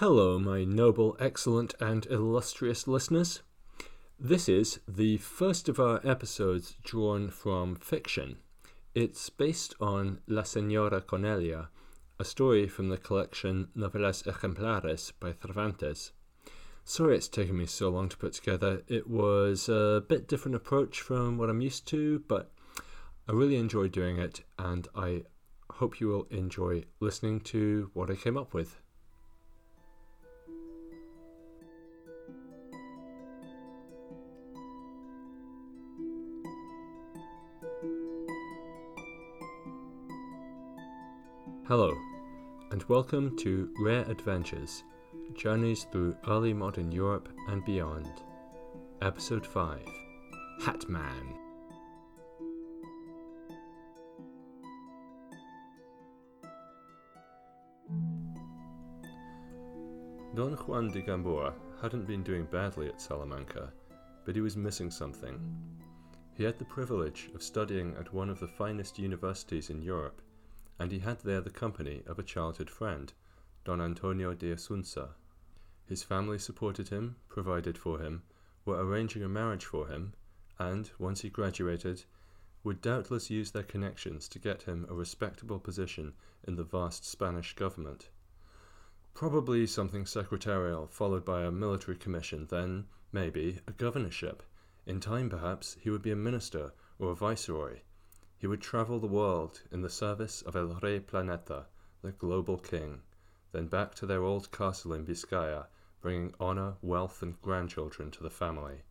Hello, my noble, excellent, and illustrious listeners. This is the first of our episodes drawn from fiction. It's based on La Señora Cornelia, a story from the collection Novelas Ejemplares by Cervantes. Sorry it's taken me so long to put together. It was a bit different approach from what I'm used to, but I really enjoyed doing it, and I hope you will enjoy listening to what I came up with. Hello, and welcome to Rare Adventures Journeys through Early Modern Europe and Beyond. Episode 5 Hatman. Don Juan de Gamboa hadn't been doing badly at Salamanca, but he was missing something. He had the privilege of studying at one of the finest universities in Europe and he had there the company of a childhood friend, Don Antonio de Isunza. His family supported him, provided for him, were arranging a marriage for him, and, once he graduated, would doubtless use their connections to get him a respectable position in the vast Spanish government. Probably something secretarial, followed by a military commission, then, maybe, a governorship. In time, perhaps, he would be a minister or a viceroy. He would travel the world in the service of El Rey Planeta, the global king, then back to their old castle in Biscaya, bringing honor, wealth, and grandchildren to the family.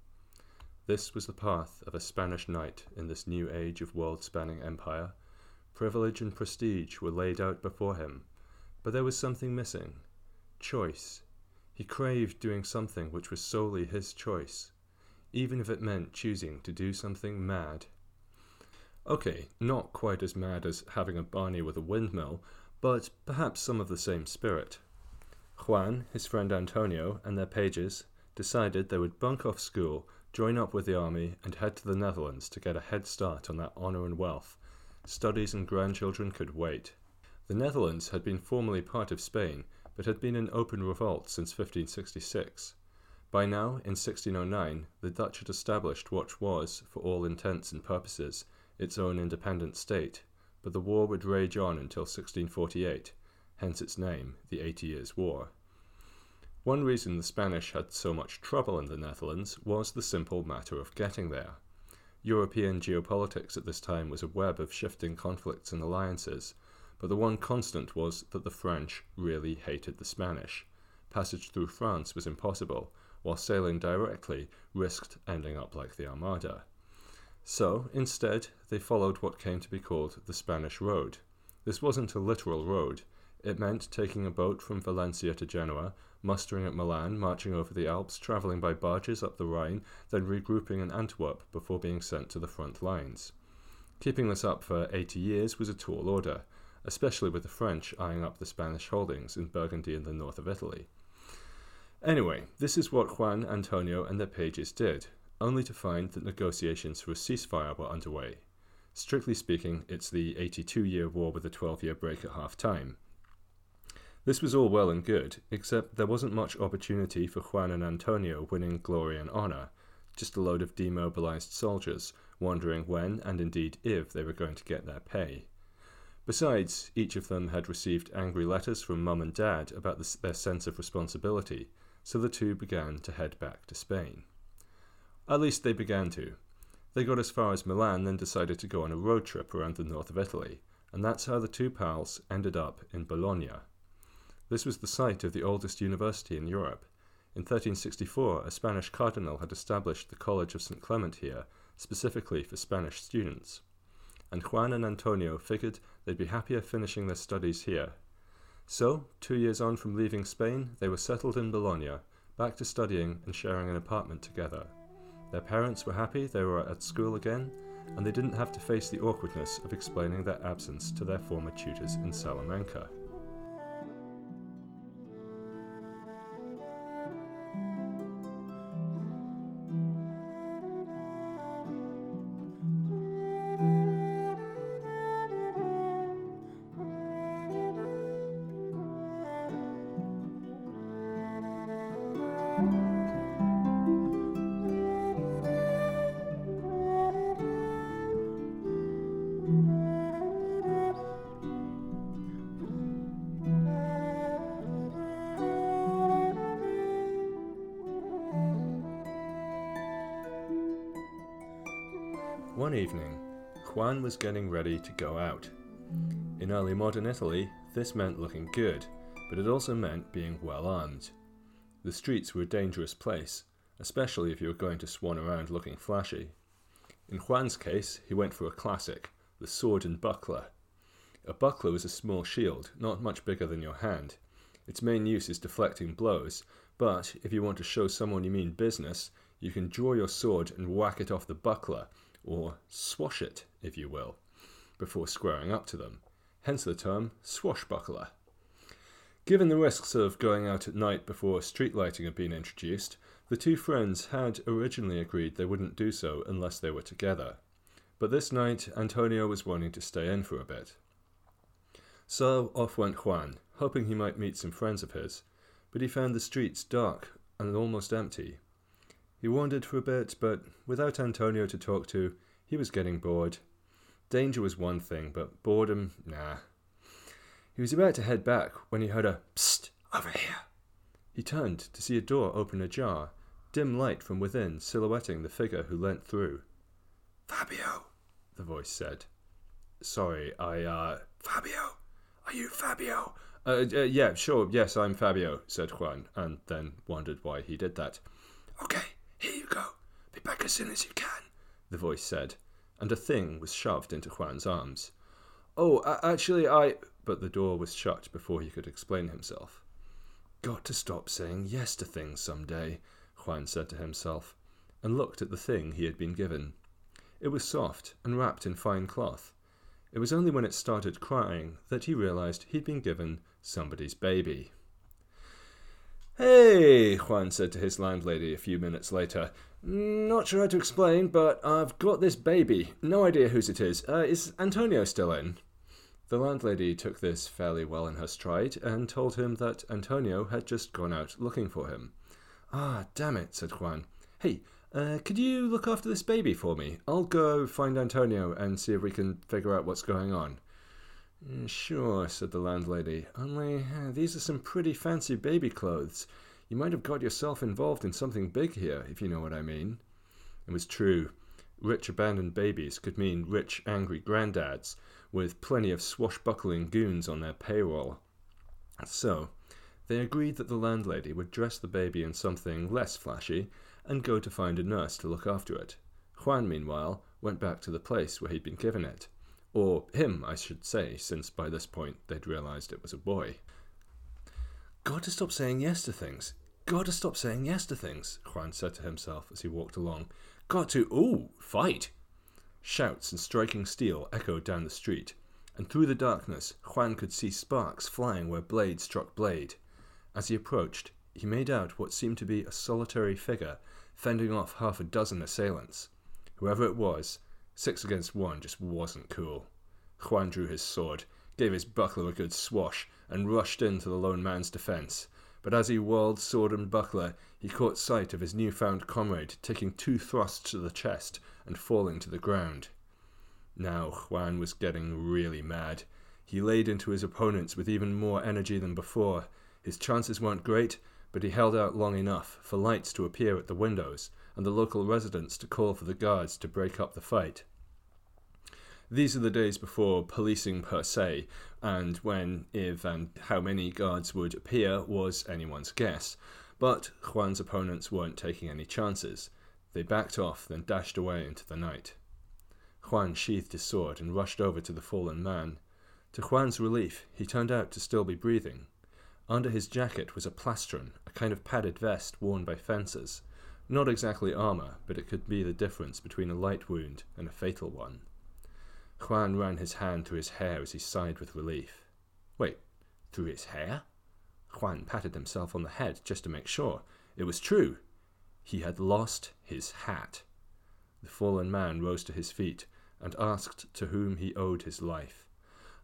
This was the path of a Spanish knight in this new age of world spanning empire. Privilege and prestige were laid out before him, but there was something missing choice. He craved doing something which was solely his choice, even if it meant choosing to do something mad. Okay, not quite as mad as having a Barney with a windmill, but perhaps some of the same spirit. Juan, his friend Antonio, and their pages decided they would bunk off school, join up with the army, and head to the Netherlands to get a head start on that honour and wealth. Studies and grandchildren could wait. The Netherlands had been formerly part of Spain, but had been in open revolt since 1566. By now, in 1609, the Dutch had established what was, for all intents and purposes, its own independent state, but the war would rage on until 1648, hence its name, the Eighty Years' War. One reason the Spanish had so much trouble in the Netherlands was the simple matter of getting there. European geopolitics at this time was a web of shifting conflicts and alliances, but the one constant was that the French really hated the Spanish. Passage through France was impossible, while sailing directly risked ending up like the Armada. So, instead, they followed what came to be called the Spanish Road. This wasn't a literal road. It meant taking a boat from Valencia to Genoa, mustering at Milan, marching over the Alps, travelling by barges up the Rhine, then regrouping in Antwerp before being sent to the front lines. Keeping this up for 80 years was a tall order, especially with the French eyeing up the Spanish holdings in Burgundy and the north of Italy. Anyway, this is what Juan, Antonio, and their pages did only to find that negotiations for a ceasefire were underway. Strictly speaking, it's the 82 year war with a 12 year break at half time. This was all well and good, except there wasn't much opportunity for Juan and Antonio winning glory and honour, just a load of demobilized soldiers wondering when and indeed if they were going to get their pay. Besides, each of them had received angry letters from mum and dad about the, their sense of responsibility, so the two began to head back to Spain. At least they began to. They got as far as Milan, then decided to go on a road trip around the north of Italy, and that's how the two pals ended up in Bologna. This was the site of the oldest university in Europe. In 1364, a Spanish cardinal had established the College of St. Clement here, specifically for Spanish students. And Juan and Antonio figured they'd be happier finishing their studies here. So, two years on from leaving Spain, they were settled in Bologna, back to studying and sharing an apartment together. Their parents were happy they were at school again, and they didn't have to face the awkwardness of explaining their absence to their former tutors in Salamanca. One evening, Juan was getting ready to go out. In early modern Italy, this meant looking good, but it also meant being well armed. The streets were a dangerous place, especially if you were going to swan around looking flashy. In Juan's case, he went for a classic the sword and buckler. A buckler is a small shield, not much bigger than your hand. Its main use is deflecting blows, but if you want to show someone you mean business, you can draw your sword and whack it off the buckler, or swash it, if you will, before squaring up to them. Hence the term swashbuckler. Given the risks of going out at night before street lighting had been introduced, the two friends had originally agreed they wouldn't do so unless they were together. But this night, Antonio was wanting to stay in for a bit. So off went Juan, hoping he might meet some friends of his, but he found the streets dark and almost empty. He wandered for a bit, but without Antonio to talk to, he was getting bored. Danger was one thing, but boredom, nah. He was about to head back when he heard a psst over here. He turned to see a door open ajar, dim light from within silhouetting the figure who leant through. Fabio, the voice said. Sorry, I, uh. Fabio? Are you Fabio? Uh, uh, yeah, sure, yes, I'm Fabio, said Juan, and then wondered why he did that. Okay, here you go. Be back as soon as you can, the voice said, and a thing was shoved into Juan's arms. Oh, actually, I. But the door was shut before he could explain himself. Got to stop saying yes to things some day, Juan said to himself, and looked at the thing he had been given. It was soft and wrapped in fine cloth. It was only when it started crying that he realized he'd been given somebody's baby. Hey, Juan said to his landlady a few minutes later. Not sure how to explain, but I've got this baby. No idea whose it is. Uh, is Antonio still in? The landlady took this fairly well in her stride and told him that Antonio had just gone out looking for him. Ah, damn it, said Juan. Hey, uh, could you look after this baby for me? I'll go find Antonio and see if we can figure out what's going on. Mm, sure, said the landlady, only uh, these are some pretty fancy baby clothes. You might have got yourself involved in something big here, if you know what I mean. It was true. Rich abandoned babies could mean rich angry granddads, with plenty of swashbuckling goons on their payroll. So, they agreed that the landlady would dress the baby in something less flashy and go to find a nurse to look after it. Juan, meanwhile, went back to the place where he'd been given it. Or him, I should say, since by this point they'd realized it was a boy. Got to stop saying yes to things. Got to stop saying yes to things, Juan said to himself as he walked along. Got to. Ooh, fight! Shouts and striking steel echoed down the street, and through the darkness Juan could see sparks flying where blade struck blade. As he approached, he made out what seemed to be a solitary figure fending off half a dozen assailants. Whoever it was, Six against one just wasn't cool. Juan drew his sword, gave his buckler a good swash, and rushed into the lone man's defence. But as he whirled sword and buckler, he caught sight of his new-found comrade taking two thrusts to the chest and falling to the ground. Now Juan was getting really mad. He laid into his opponents with even more energy than before. His chances weren't great, but he held out long enough for lights to appear at the windows and the local residents to call for the guards to break up the fight. These are the days before policing per se, and when, if, and how many guards would appear was anyone's guess. But Juan's opponents weren't taking any chances. They backed off, then dashed away into the night. Juan sheathed his sword and rushed over to the fallen man. To Juan's relief, he turned out to still be breathing. Under his jacket was a plastron, a kind of padded vest worn by fencers. Not exactly armour, but it could be the difference between a light wound and a fatal one. Juan ran his hand through his hair as he sighed with relief. Wait, through his hair? Juan patted himself on the head just to make sure. It was true. He had lost his hat. The fallen man rose to his feet and asked to whom he owed his life.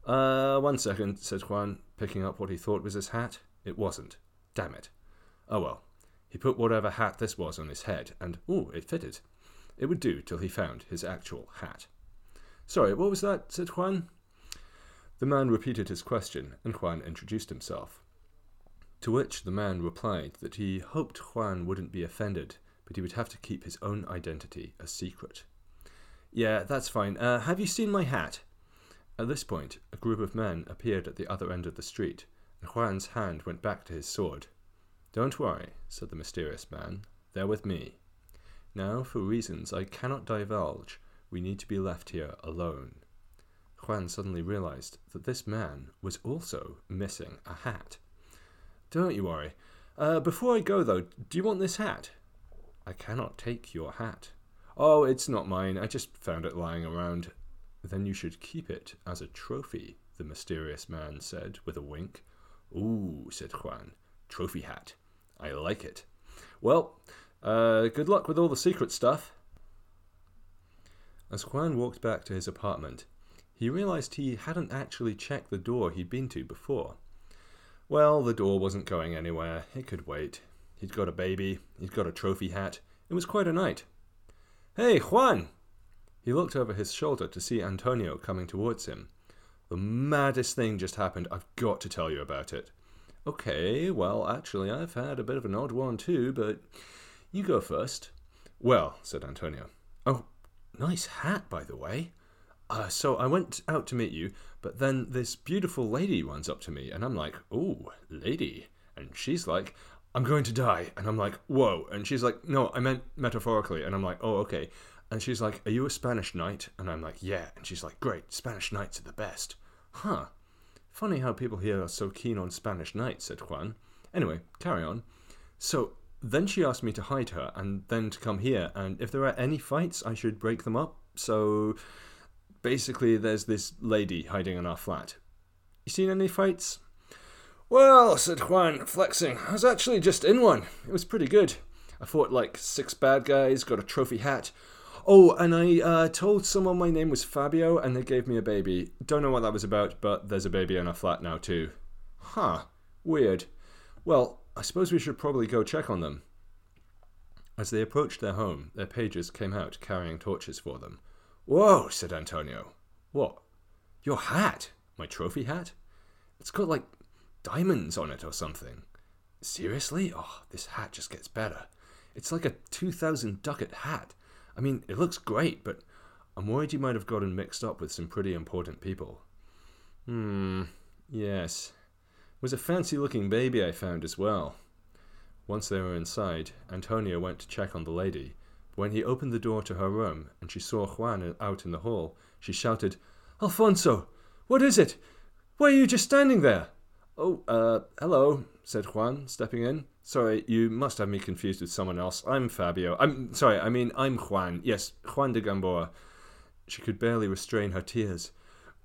Uh, one second, said Juan, picking up what he thought was his hat. It wasn't. Damn it. Oh well, he put whatever hat this was on his head, and oh, it fitted. It would do till he found his actual hat. Sorry, what was that? said Juan. The man repeated his question, and Juan introduced himself. To which the man replied that he hoped Juan wouldn't be offended, but he would have to keep his own identity a secret. Yeah, that's fine. Uh, have you seen my hat? At this point, a group of men appeared at the other end of the street, and Juan's hand went back to his sword. Don't worry, said the mysterious man. They're with me. Now, for reasons I cannot divulge, we need to be left here alone. Juan suddenly realized that this man was also missing a hat. Don't you worry. Uh, before I go, though, do you want this hat? I cannot take your hat. Oh, it's not mine. I just found it lying around. Then you should keep it as a trophy, the mysterious man said with a wink. Ooh, said Juan. Trophy hat. I like it. Well, uh, good luck with all the secret stuff. As Juan walked back to his apartment, he realized he hadn't actually checked the door he'd been to before. Well, the door wasn't going anywhere. It could wait. He'd got a baby. He'd got a trophy hat. It was quite a night. Hey, Juan! He looked over his shoulder to see Antonio coming towards him. The maddest thing just happened. I've got to tell you about it. Okay, well, actually, I've had a bit of an odd one too, but you go first. Well, said Antonio. Oh, nice hat, by the way. Uh, so I went out to meet you, but then this beautiful lady runs up to me, and I'm like, "Ooh, lady," and she's like, "I'm going to die," and I'm like, "Whoa," and she's like, "No, I meant metaphorically," and I'm like, "Oh, okay," and she's like, "Are you a Spanish knight?" and I'm like, "Yeah," and she's like, "Great, Spanish knights are the best." Huh. Funny how people here are so keen on Spanish knights," said Juan. Anyway, carry on. So then she asked me to hide her and then to come here, and if there are any fights, I should break them up. So basically, there's this lady hiding in our flat. You seen any fights? Well, said Juan, flexing, I was actually just in one. It was pretty good. I fought like six bad guys, got a trophy hat. Oh, and I uh, told someone my name was Fabio, and they gave me a baby. Don't know what that was about, but there's a baby in our flat now, too. Huh. Weird. Well, I suppose we should probably go check on them. As they approached their home, their pages came out carrying torches for them. Whoa, said Antonio. What? Your hat? My trophy hat? It's got like diamonds on it or something. Seriously? Oh, this hat just gets better. It's like a 2000 ducat hat. I mean, it looks great, but I'm worried you might have gotten mixed up with some pretty important people. Hmm, yes was a fancy looking baby I found as well. Once they were inside, Antonio went to check on the lady. When he opened the door to her room and she saw Juan out in the hall, she shouted, Alfonso, what is it? Why are you just standing there? Oh, uh, hello, said Juan, stepping in. Sorry, you must have me confused with someone else. I'm Fabio. I'm sorry, I mean, I'm Juan. Yes, Juan de Gamboa. She could barely restrain her tears.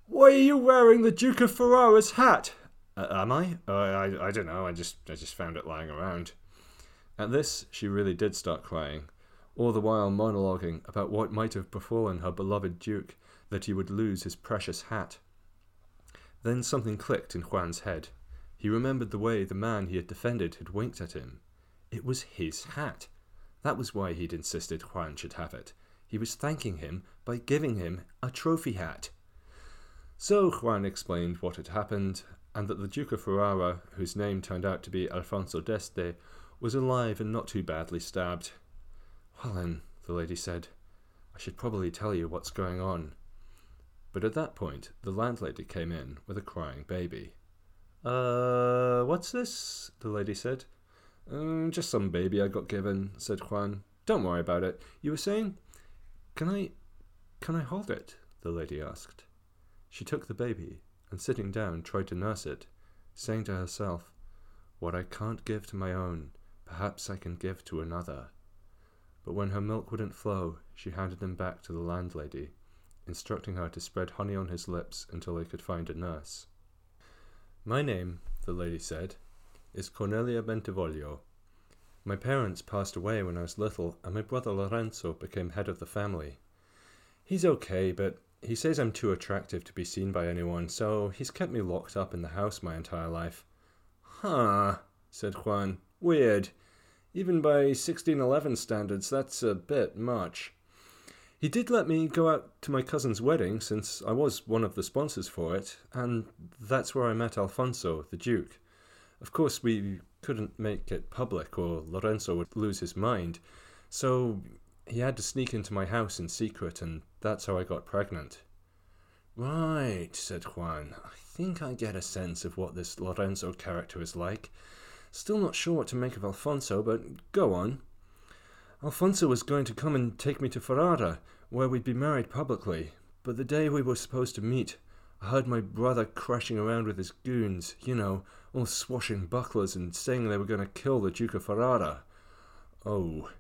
Why are you wearing the Duke of Ferrara's hat? Uh, am I? Uh, I? I don't know. I just I just found it lying around. At this, she really did start crying, all the while monologuing about what might have befallen her beloved Duke, that he would lose his precious hat. Then something clicked in Juan's head. He remembered the way the man he had defended had winked at him. It was his hat. That was why he'd insisted Juan should have it. He was thanking him by giving him a trophy hat. So Juan explained what had happened and that the Duke of Ferrara, whose name turned out to be Alfonso d'Este, was alive and not too badly stabbed. Well then, the lady said, I should probably tell you what's going on. But at that point, the landlady came in with a crying baby. Uh, what's this? the lady said. Um, just some baby I got given, said Juan. Don't worry about it. You were saying? Can I. can I hold it? the lady asked. She took the baby and sitting down tried to nurse it, saying to herself, What I can't give to my own, perhaps I can give to another. But when her milk wouldn't flow, she handed him back to the landlady, instructing her to spread honey on his lips until they could find a nurse. My name, the lady said, is Cornelia Bentivoglio. My parents passed away when I was little, and my brother Lorenzo became head of the family. He's okay, but he says I'm too attractive to be seen by anyone, so he's kept me locked up in the house my entire life. Huh, said Juan. Weird. Even by 1611 standards, that's a bit much. He did let me go out to my cousin's wedding, since I was one of the sponsors for it, and that's where I met Alfonso, the Duke. Of course, we couldn't make it public, or Lorenzo would lose his mind, so he had to sneak into my house in secret and That's how I got pregnant. Right, said Juan. I think I get a sense of what this Lorenzo character is like. Still not sure what to make of Alfonso, but go on. Alfonso was going to come and take me to Ferrara, where we'd be married publicly, but the day we were supposed to meet, I heard my brother crashing around with his goons, you know, all swashing bucklers and saying they were going to kill the Duke of Ferrara. Oh.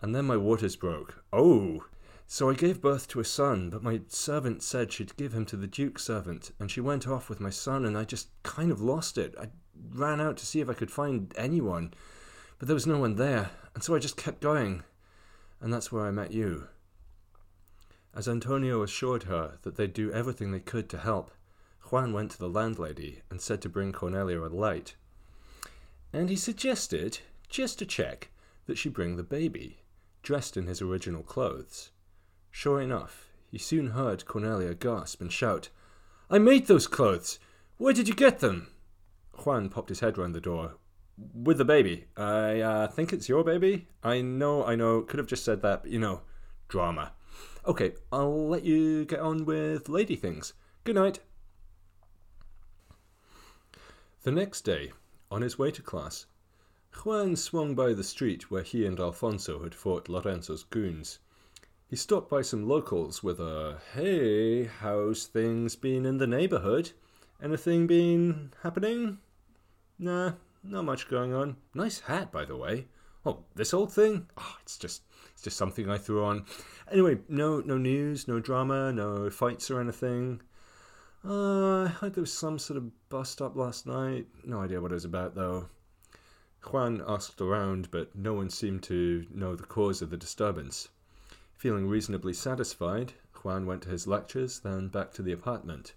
And then my waters broke. Oh! So I gave birth to a son, but my servant said she'd give him to the Duke's servant, and she went off with my son, and I just kind of lost it. I ran out to see if I could find anyone, but there was no one there, and so I just kept going. And that's where I met you. As Antonio assured her that they'd do everything they could to help, Juan went to the landlady and said to bring Cornelia a light. And he suggested, just to check, that she bring the baby, dressed in his original clothes. Sure enough, he soon heard Cornelia gasp and shout, I made those clothes! Where did you get them? Juan popped his head round the door. With the baby. I uh, think it's your baby. I know, I know, could have just said that, but you know, drama. Okay, I'll let you get on with lady things. Good night. The next day, on his way to class, Juan swung by the street where he and Alfonso had fought Lorenzo's goons. He stopped by some locals with a, Hey, how's things been in the neighborhood? Anything been happening? Nah, not much going on. Nice hat, by the way. Oh, this old thing? Oh, it's just it's just something I threw on. Anyway, no no news, no drama, no fights or anything. Uh, I heard there was some sort of bust up last night. No idea what it was about though. Juan asked around, but no one seemed to know the cause of the disturbance. Feeling reasonably satisfied, Juan went to his lectures, then back to the apartment.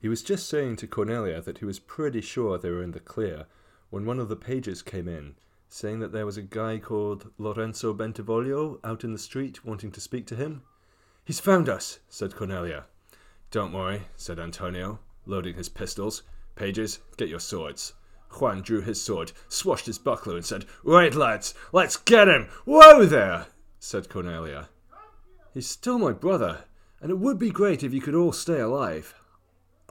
He was just saying to Cornelia that he was pretty sure they were in the clear when one of the pages came in saying that there was a guy called Lorenzo Bentivoglio out in the street wanting to speak to him. He's found us, said Cornelia. Don't worry, said Antonio, loading his pistols. Pages, get your swords. Juan drew his sword, swashed his buckler, and said, Right, lads, let's get him! Whoa there! said Cornelia. He's still my brother, and it would be great if you could all stay alive.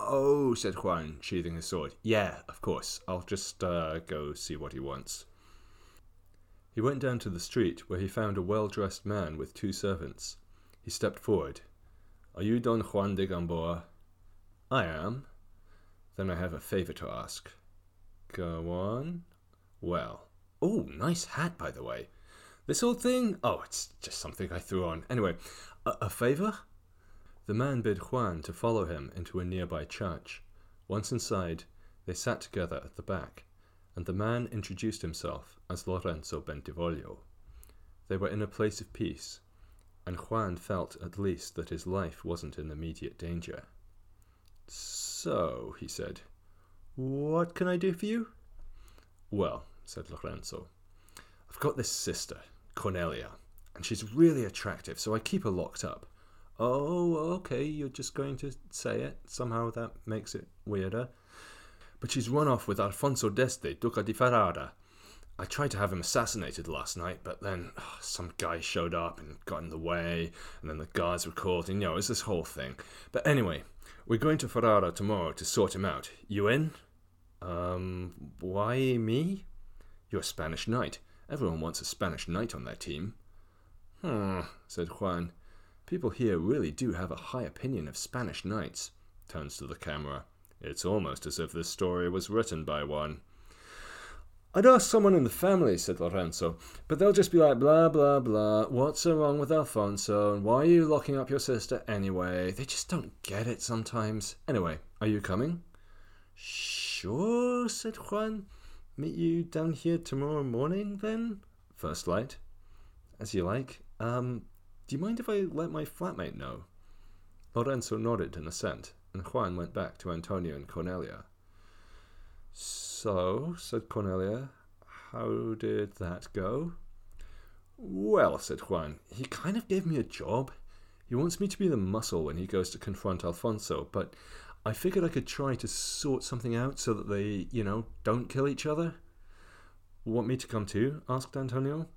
Oh, said Juan, sheathing his sword. Yeah, of course. I'll just uh, go see what he wants. He went down to the street, where he found a well dressed man with two servants. He stepped forward. Are you Don Juan de Gamboa? I am. Then I have a favor to ask. Go on. Well. Oh, nice hat, by the way. This old thing? Oh, it's just something I threw on. Anyway, a, a favor? The man bid Juan to follow him into a nearby church. Once inside, they sat together at the back and the man introduced himself as Lorenzo Bentivoglio. They were in a place of peace, and Juan felt at least that his life wasn't in immediate danger. So, he said, what can I do for you? Well, said Lorenzo, I've got this sister, Cornelia, and she's really attractive, so I keep her locked up. Oh, okay, you're just going to say it. Somehow that makes it weirder but she's run off with Alfonso d'Este, Duca di Ferrara. I tried to have him assassinated last night, but then oh, some guy showed up and got in the way, and then the guards were called, and you know, it's this whole thing. But anyway, we're going to Ferrara tomorrow to sort him out. You in? Um, why me? You're a Spanish knight. Everyone wants a Spanish knight on their team. Hmm, said Juan. People here really do have a high opinion of Spanish knights. Turns to the camera. It's almost as if this story was written by one. I'd ask someone in the family, said Lorenzo, but they'll just be like, blah, blah, blah. What's so wrong with Alfonso? And why are you locking up your sister anyway? They just don't get it sometimes. Anyway, are you coming? Sure, said Juan. Meet you down here tomorrow morning, then? First light. As you like. Um, do you mind if I let my flatmate know? Lorenzo nodded in assent and Juan went back to Antonio and Cornelia. So, said Cornelia, how did that go? Well, said Juan, he kind of gave me a job. He wants me to be the muscle when he goes to confront Alfonso, but I figured I could try to sort something out so that they, you know, don't kill each other. Want me to come too? asked Antonio.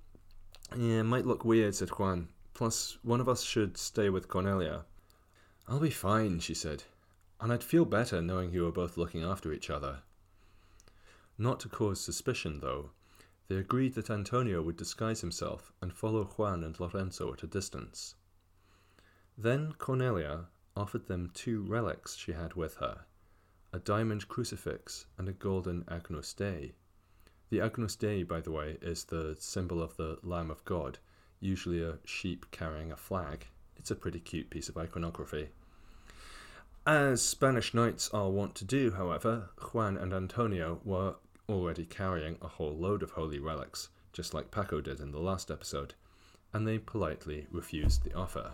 Yeah, might look weird, said Juan, Plus, one of us should stay with Cornelia. I'll be fine, she said, and I'd feel better knowing you were both looking after each other. Not to cause suspicion, though, they agreed that Antonio would disguise himself and follow Juan and Lorenzo at a distance. Then Cornelia offered them two relics she had with her a diamond crucifix and a golden Agnus Dei. The Agnus Dei, by the way, is the symbol of the Lamb of God, usually a sheep carrying a flag. It's a pretty cute piece of iconography. As Spanish knights are wont to do, however, Juan and Antonio were already carrying a whole load of holy relics, just like Paco did in the last episode, and they politely refused the offer.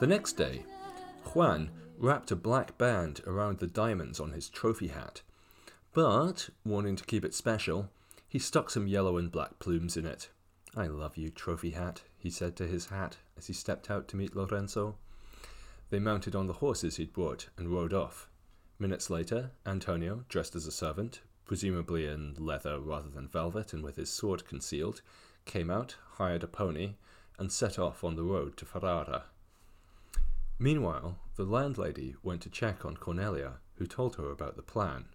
The next day, Juan wrapped a black band around the diamonds on his trophy hat, but, wanting to keep it special, he stuck some yellow and black plumes in it. I love you, trophy hat, he said to his hat as he stepped out to meet Lorenzo. They mounted on the horses he'd brought and rode off. Minutes later, Antonio, dressed as a servant, presumably in leather rather than velvet and with his sword concealed, came out, hired a pony, and set off on the road to Ferrara. Meanwhile, the landlady went to check on Cornelia, who told her about the plan.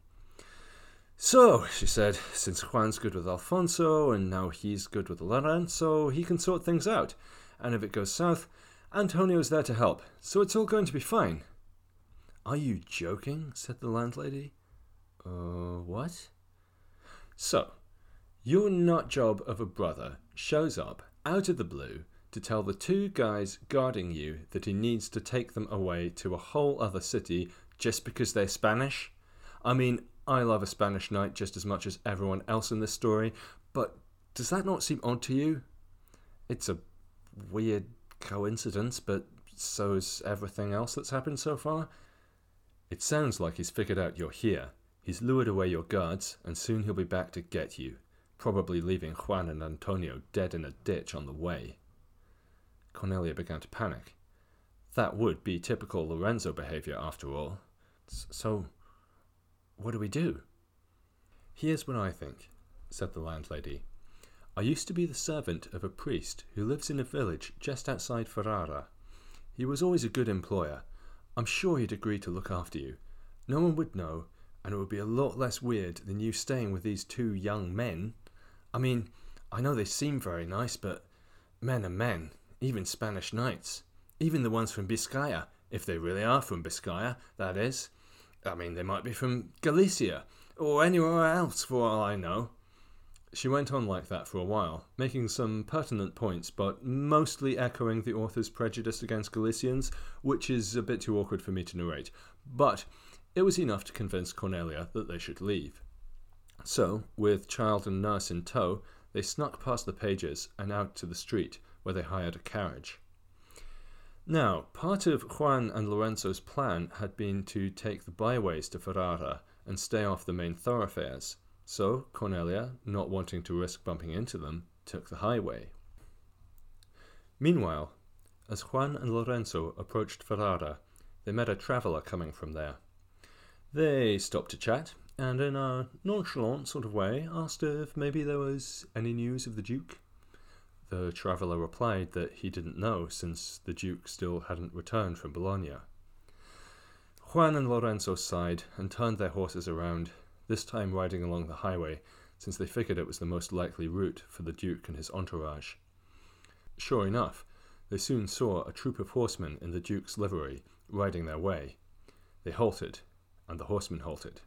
So, she said, since Juan's good with Alfonso and now he's good with Lorenzo, he can sort things out. And if it goes south, Antonio's there to help, so it's all going to be fine. Are you joking? said the landlady. Uh, what? So, your nut job of a brother shows up out of the blue to tell the two guys guarding you that he needs to take them away to a whole other city just because they're Spanish? I mean, I love a Spanish knight just as much as everyone else in this story, but does that not seem odd to you? It's a weird coincidence, but so is everything else that's happened so far. It sounds like he's figured out you're here. He's lured away your guards, and soon he'll be back to get you, probably leaving Juan and Antonio dead in a ditch on the way. Cornelia began to panic. That would be typical Lorenzo behavior, after all. So, what do we do? Here's what I think, said the landlady. I used to be the servant of a priest who lives in a village just outside Ferrara. He was always a good employer. I'm sure he'd agree to look after you. No one would know, and it would be a lot less weird than you staying with these two young men. I mean, I know they seem very nice, but men are men, even Spanish knights, even the ones from Biscaya, if they really are from Biscaya, that is. I mean, they might be from Galicia, or anywhere else for all I know. She went on like that for a while, making some pertinent points, but mostly echoing the author's prejudice against Galicians, which is a bit too awkward for me to narrate. But it was enough to convince Cornelia that they should leave. So, with child and nurse in tow, they snuck past the pages and out to the street, where they hired a carriage. Now, part of Juan and Lorenzo's plan had been to take the byways to Ferrara and stay off the main thoroughfares, so Cornelia, not wanting to risk bumping into them, took the highway. Meanwhile, as Juan and Lorenzo approached Ferrara, they met a traveller coming from there. They stopped to chat, and in a nonchalant sort of way asked if maybe there was any news of the Duke. The traveller replied that he didn't know, since the Duke still hadn't returned from Bologna. Juan and Lorenzo sighed and turned their horses around, this time riding along the highway, since they figured it was the most likely route for the Duke and his entourage. Sure enough, they soon saw a troop of horsemen in the Duke's livery riding their way. They halted, and the horsemen halted.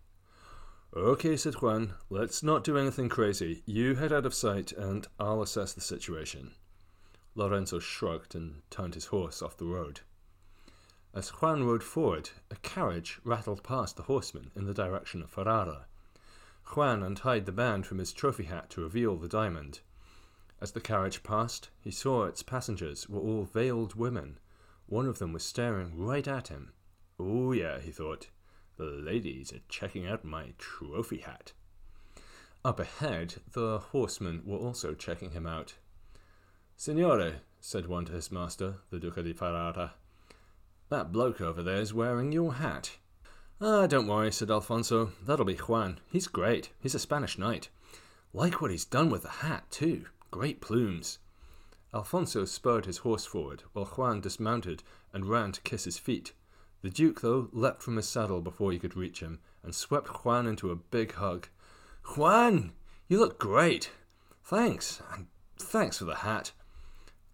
Okay, said Juan, let's not do anything crazy. You head out of sight and I'll assess the situation. Lorenzo shrugged and turned his horse off the road. As Juan rode forward, a carriage rattled past the horseman in the direction of Ferrara. Juan untied the band from his trophy hat to reveal the diamond. As the carriage passed, he saw its passengers were all veiled women. One of them was staring right at him. Oh, yeah, he thought. The ladies are checking out my trophy hat. Up ahead, the horsemen were also checking him out. Signore, said one to his master, the Duca di Ferrara, that bloke over there is wearing your hat. Ah, don't worry, said Alfonso. That'll be Juan. He's great. He's a Spanish knight. Like what he's done with the hat, too. Great plumes. Alfonso spurred his horse forward, while Juan dismounted and ran to kiss his feet. The Duke, though, leapt from his saddle before he could reach him, and swept Juan into a big hug. Juan, you look great. Thanks, and thanks for the hat.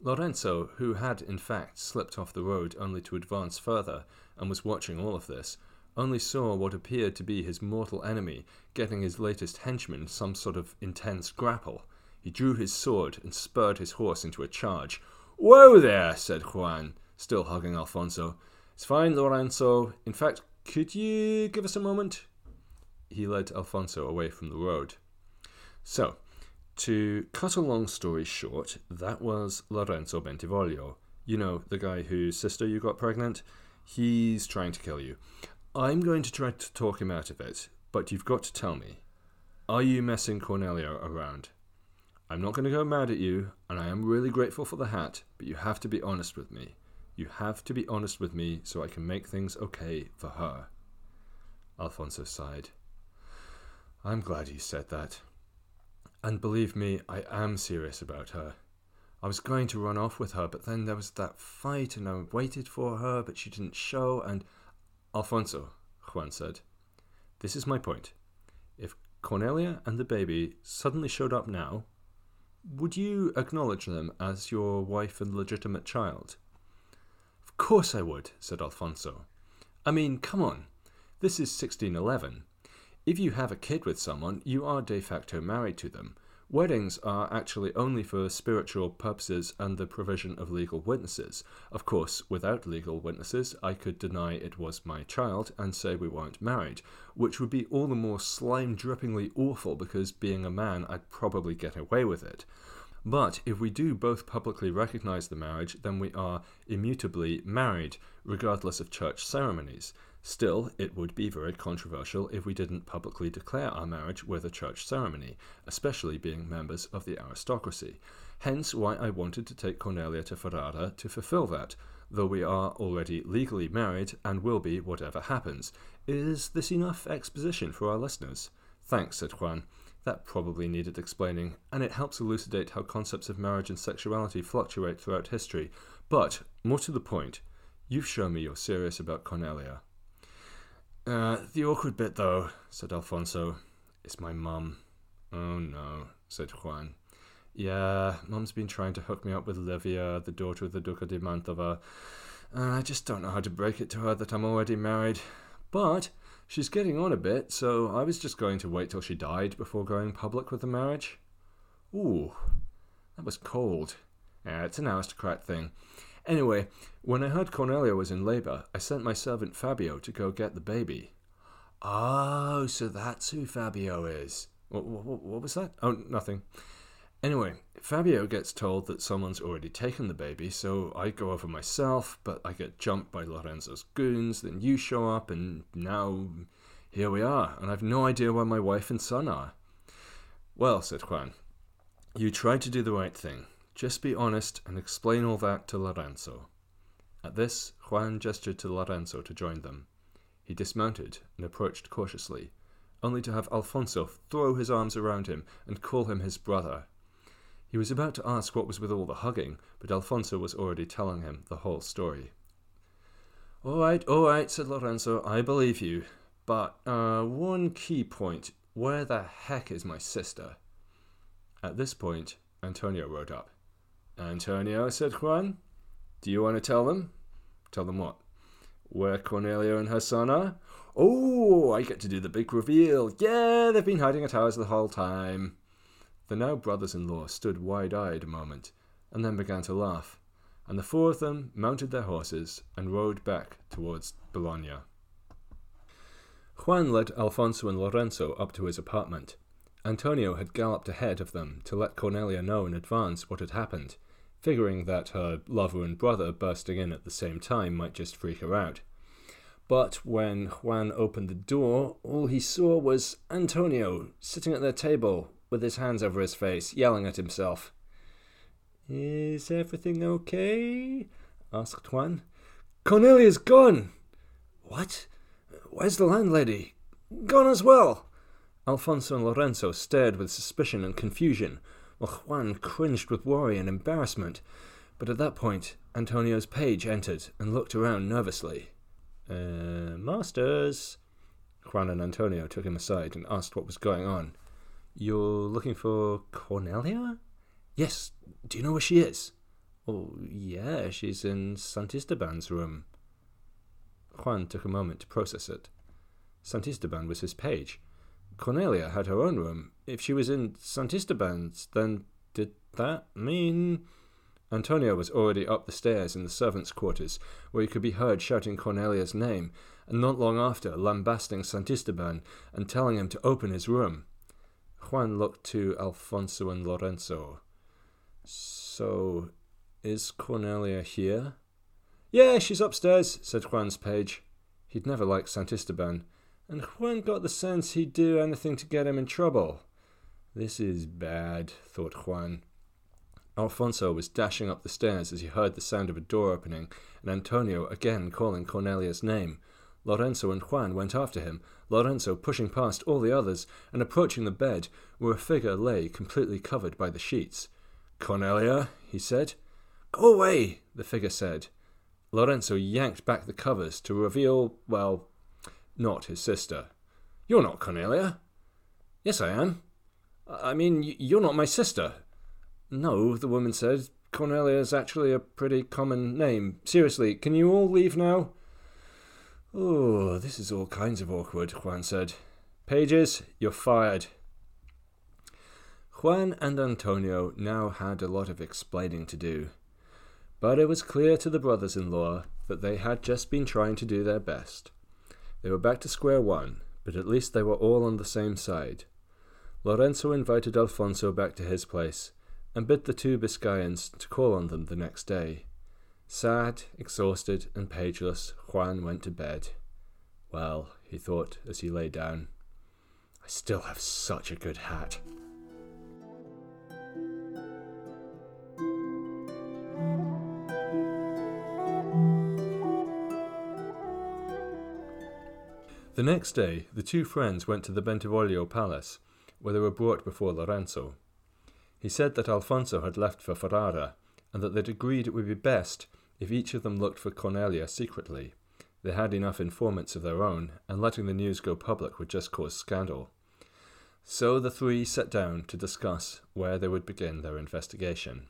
Lorenzo, who had in fact slipped off the road only to advance further, and was watching all of this, only saw what appeared to be his mortal enemy getting his latest henchman some sort of intense grapple. He drew his sword and spurred his horse into a charge. Whoa there, said Juan, still hugging Alfonso. It's fine, Lorenzo. In fact, could you give us a moment? He led Alfonso away from the road. So, to cut a long story short, that was Lorenzo Bentivoglio. You know, the guy whose sister you got pregnant? He's trying to kill you. I'm going to try to talk him out of it, but you've got to tell me are you messing Cornelia around? I'm not going to go mad at you, and I am really grateful for the hat, but you have to be honest with me. You have to be honest with me so I can make things okay for her. Alfonso sighed. I'm glad you said that. And believe me, I am serious about her. I was going to run off with her, but then there was that fight, and I waited for her, but she didn't show, and. Alfonso, Juan said, this is my point. If Cornelia and the baby suddenly showed up now, would you acknowledge them as your wife and legitimate child? Course I would, said Alfonso. I mean, come on. This is 1611. If you have a kid with someone, you are de facto married to them. Weddings are actually only for spiritual purposes and the provision of legal witnesses. Of course, without legal witnesses, I could deny it was my child and say we weren't married, which would be all the more slime drippingly awful because being a man, I'd probably get away with it. But if we do both publicly recognize the marriage, then we are immutably married, regardless of church ceremonies. Still, it would be very controversial if we didn't publicly declare our marriage with a church ceremony, especially being members of the aristocracy. Hence why I wanted to take Cornelia to Ferrara to fulfill that, though we are already legally married and will be whatever happens. Is this enough exposition for our listeners? Thanks, said Juan. That probably needed explaining, and it helps elucidate how concepts of marriage and sexuality fluctuate throughout history. But, more to the point, you've shown me you're serious about Cornelia. Uh, the awkward bit, though, said Alfonso, is my mum. Oh no, said Juan. Yeah, mum's been trying to hook me up with Livia, the daughter of the Duca di Mantova, and I just don't know how to break it to her that I'm already married. But she's getting on a bit, so I was just going to wait till she died before going public with the marriage. Ooh, that was cold. Yeah, it's an aristocrat thing. Anyway, when I heard Cornelia was in labour, I sent my servant Fabio to go get the baby. Oh, so that's who Fabio is. What, what, what, was that? Oh, nothing. Anyway, Fabio gets told that someone's already taken the baby, so I go over myself, but I get jumped by Lorenzo's goons, then you show up, and now here we are, and I've no idea where my wife and son are. Well, said Juan, you tried to do the right thing. Just be honest and explain all that to Lorenzo. At this, Juan gestured to Lorenzo to join them. He dismounted and approached cautiously, only to have Alfonso throw his arms around him and call him his brother. He was about to ask what was with all the hugging, but Alfonso was already telling him the whole story. All right, all right, said Lorenzo, I believe you. But, uh, one key point where the heck is my sister? At this point, Antonio rode up. Antonio, said Juan, do you want to tell them? Tell them what? Where Cornelia and her son are? Oh, I get to do the big reveal. Yeah, they've been hiding at ours the whole time. The now brothers in law stood wide eyed a moment, and then began to laugh, and the four of them mounted their horses and rode back towards Bologna. Juan led Alfonso and Lorenzo up to his apartment. Antonio had galloped ahead of them to let Cornelia know in advance what had happened, figuring that her lover and brother bursting in at the same time might just freak her out. But when Juan opened the door, all he saw was Antonio sitting at their table with his hands over his face, yelling at himself. Is everything okay? asked Juan. Cornelia's gone! What? Where's the landlady? Gone as well! Alfonso and Lorenzo stared with suspicion and confusion, while Juan cringed with worry and embarrassment. But at that point, Antonio's page entered and looked around nervously. Uh, masters. Juan and Antonio took him aside and asked what was going on. You're looking for Cornelia? Yes. Do you know where she is? Oh, yeah, she's in Santisteban's room. Juan took a moment to process it. Santisteban was his page. Cornelia had her own room. If she was in Santisteban's, then did that mean. Antonio was already up the stairs in the servants' quarters, where he could be heard shouting Cornelia's name, and not long after lambasting Santisteban and telling him to open his room. Juan looked to Alfonso and Lorenzo. So, is Cornelia here? Yeah, she's upstairs, said Juan's page. He'd never liked Santisteban, and Juan got the sense he'd do anything to get him in trouble. This is bad, thought Juan. Alfonso was dashing up the stairs as he heard the sound of a door opening, and Antonio again calling Cornelia's name. Lorenzo and Juan went after him, Lorenzo pushing past all the others and approaching the bed, where a figure lay completely covered by the sheets. Cornelia, he said. Go away, the figure said. Lorenzo yanked back the covers to reveal, well, not his sister. You're not Cornelia. Yes, I am. I mean, you're not my sister. No, the woman said. Cornelia is actually a pretty common name. Seriously, can you all leave now? Oh, this is all kinds of awkward, Juan said. Pages, you're fired. Juan and Antonio now had a lot of explaining to do. But it was clear to the brothers in law that they had just been trying to do their best. They were back to square one, but at least they were all on the same side. Lorenzo invited Alfonso back to his place and bid the two Biscayans to call on them the next day. Sad, exhausted, and pageless, Juan went to bed. Well, he thought as he lay down, I still have such a good hat. The next day, the two friends went to the Bentivoglio palace, where they were brought before Lorenzo. He said that Alfonso had left for Ferrara, and that they'd agreed it would be best if each of them looked for Cornelia secretly. They had enough informants of their own, and letting the news go public would just cause scandal. So the three sat down to discuss where they would begin their investigation.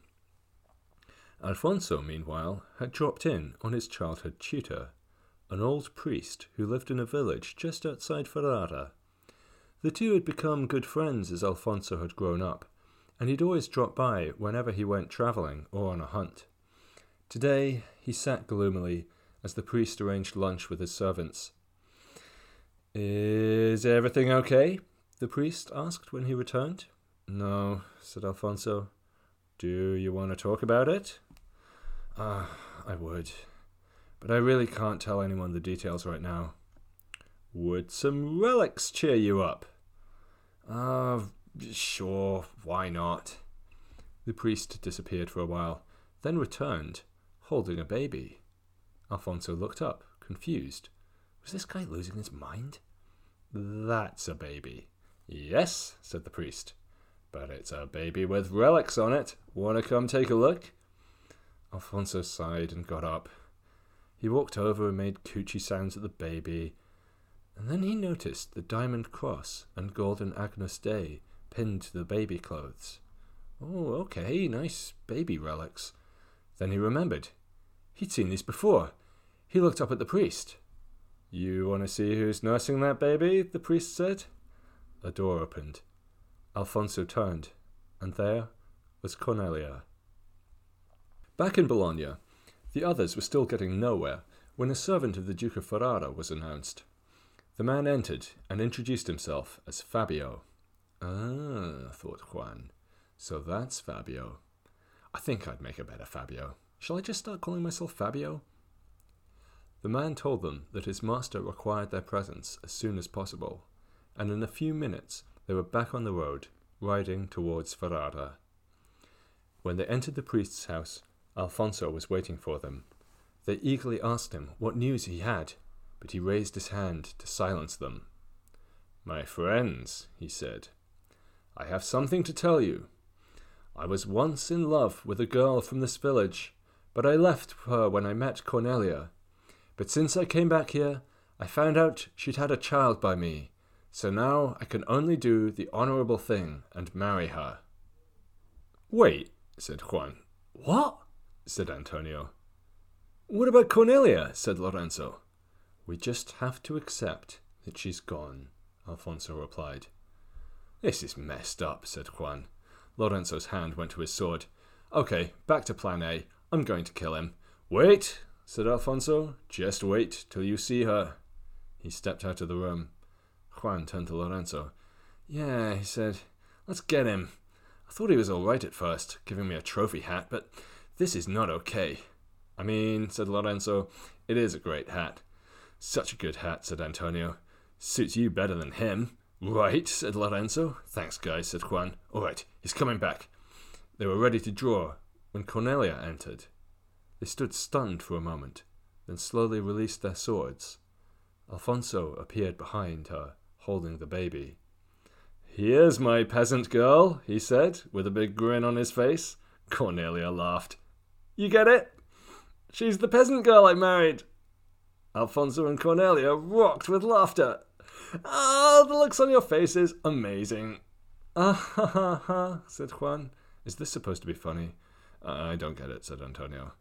Alfonso, meanwhile, had dropped in on his childhood tutor, an old priest who lived in a village just outside Ferrara. The two had become good friends as Alfonso had grown up, and he'd always drop by whenever he went travelling or on a hunt. Today he sat gloomily as the priest arranged lunch with his servants. Is everything okay? the priest asked when he returned. No, said Alfonso. Do you want to talk about it? Ah, I would but I really can't tell anyone the details right now. Would some relics cheer you up? Ah, uh, sure, why not? The priest disappeared for a while, then returned, holding a baby. Alfonso looked up, confused. Was this guy losing his mind? That's a baby. Yes, said the priest. But it's a baby with relics on it. Wanna come take a look? Alfonso sighed and got up. He walked over and made coochie sounds at the baby, and then he noticed the diamond cross and golden Agnus Dei pinned to the baby clothes. Oh, okay, nice baby relics. Then he remembered. He'd seen these before. He looked up at the priest. You want to see who's nursing that baby? the priest said. A door opened. Alfonso turned, and there was Cornelia. Back in Bologna, the others were still getting nowhere when a servant of the Duke of Ferrara was announced. The man entered and introduced himself as Fabio. Ah, thought Juan. So that's Fabio. I think I'd make a better Fabio. Shall I just start calling myself Fabio? The man told them that his master required their presence as soon as possible, and in a few minutes they were back on the road, riding towards Ferrara. When they entered the priest's house, Alfonso was waiting for them. They eagerly asked him what news he had, but he raised his hand to silence them. My friends, he said, I have something to tell you. I was once in love with a girl from this village, but I left her when I met Cornelia. But since I came back here, I found out she'd had a child by me, so now I can only do the honourable thing and marry her. Wait, said Juan. What? said Antonio. What about Cornelia? said Lorenzo. We just have to accept that she's gone, Alfonso replied. This is messed up, said Juan. Lorenzo's hand went to his sword. Okay, back to plan A. I'm going to kill him. Wait, said Alfonso. Just wait till you see her. He stepped out of the room. Juan turned to Lorenzo. Yeah, he said. Let's get him. I thought he was all right at first, giving me a trophy hat, but this is not okay. I mean, said Lorenzo, it is a great hat. Such a good hat, said Antonio. Suits you better than him. Right, said Lorenzo. Thanks, guys, said Juan. All right, he's coming back. They were ready to draw when Cornelia entered. They stood stunned for a moment, then slowly released their swords. Alfonso appeared behind her, holding the baby. Here's my peasant girl, he said, with a big grin on his face. Cornelia laughed. You get it? She's the peasant girl I married. Alfonso and Cornelia rocked with laughter. Oh, the looks on your faces, amazing. Ah ha ha ha, said Juan. Is this supposed to be funny? Uh, I don't get it, said Antonio.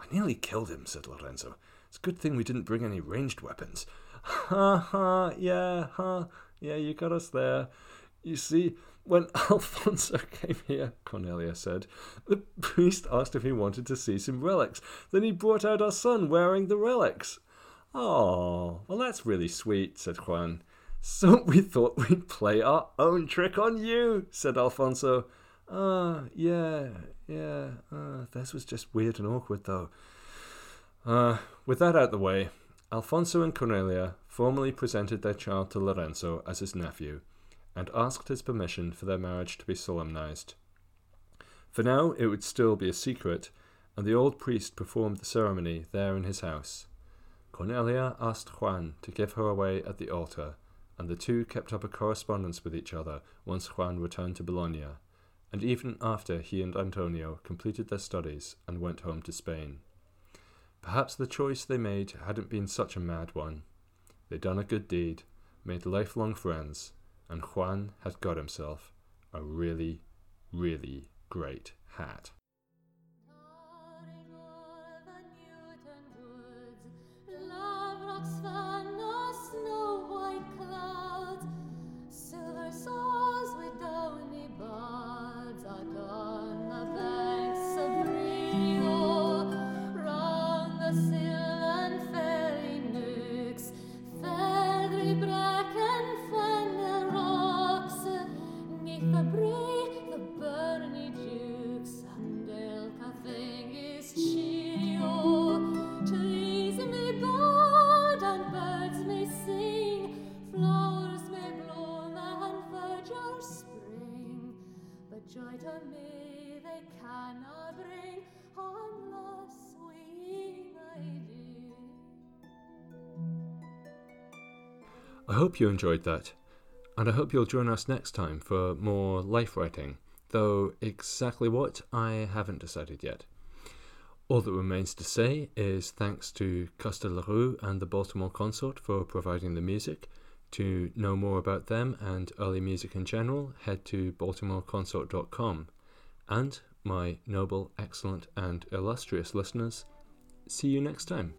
I nearly killed him, said Lorenzo. It's a good thing we didn't bring any ranged weapons. Ha ha, yeah, ha, yeah, you got us there. You see, when Alfonso came here, Cornelia said, the priest asked if he wanted to see some relics. Then he brought out our son wearing the relics. Oh, well, that's really sweet, said Juan. So we thought we'd play our own trick on you, said Alfonso. Ah, uh, yeah, yeah, uh, this was just weird and awkward, though. Uh, with that out of the way, Alfonso and Cornelia formally presented their child to Lorenzo as his nephew, and asked his permission for their marriage to be solemnized. For now, it would still be a secret, and the old priest performed the ceremony there in his house. Cornelia asked Juan to give her away at the altar, and the two kept up a correspondence with each other once Juan returned to Bologna, and even after he and Antonio completed their studies and went home to Spain. Perhaps the choice they made hadn't been such a mad one. They'd done a good deed, made lifelong friends, and Juan had got himself a really, really great hat. Hope you enjoyed that, and I hope you'll join us next time for more life writing, though exactly what I haven't decided yet. All that remains to say is thanks to Costa LaRue and the Baltimore Consort for providing the music. To know more about them and early music in general, head to baltimoreconsort.com. And, my noble, excellent, and illustrious listeners, see you next time.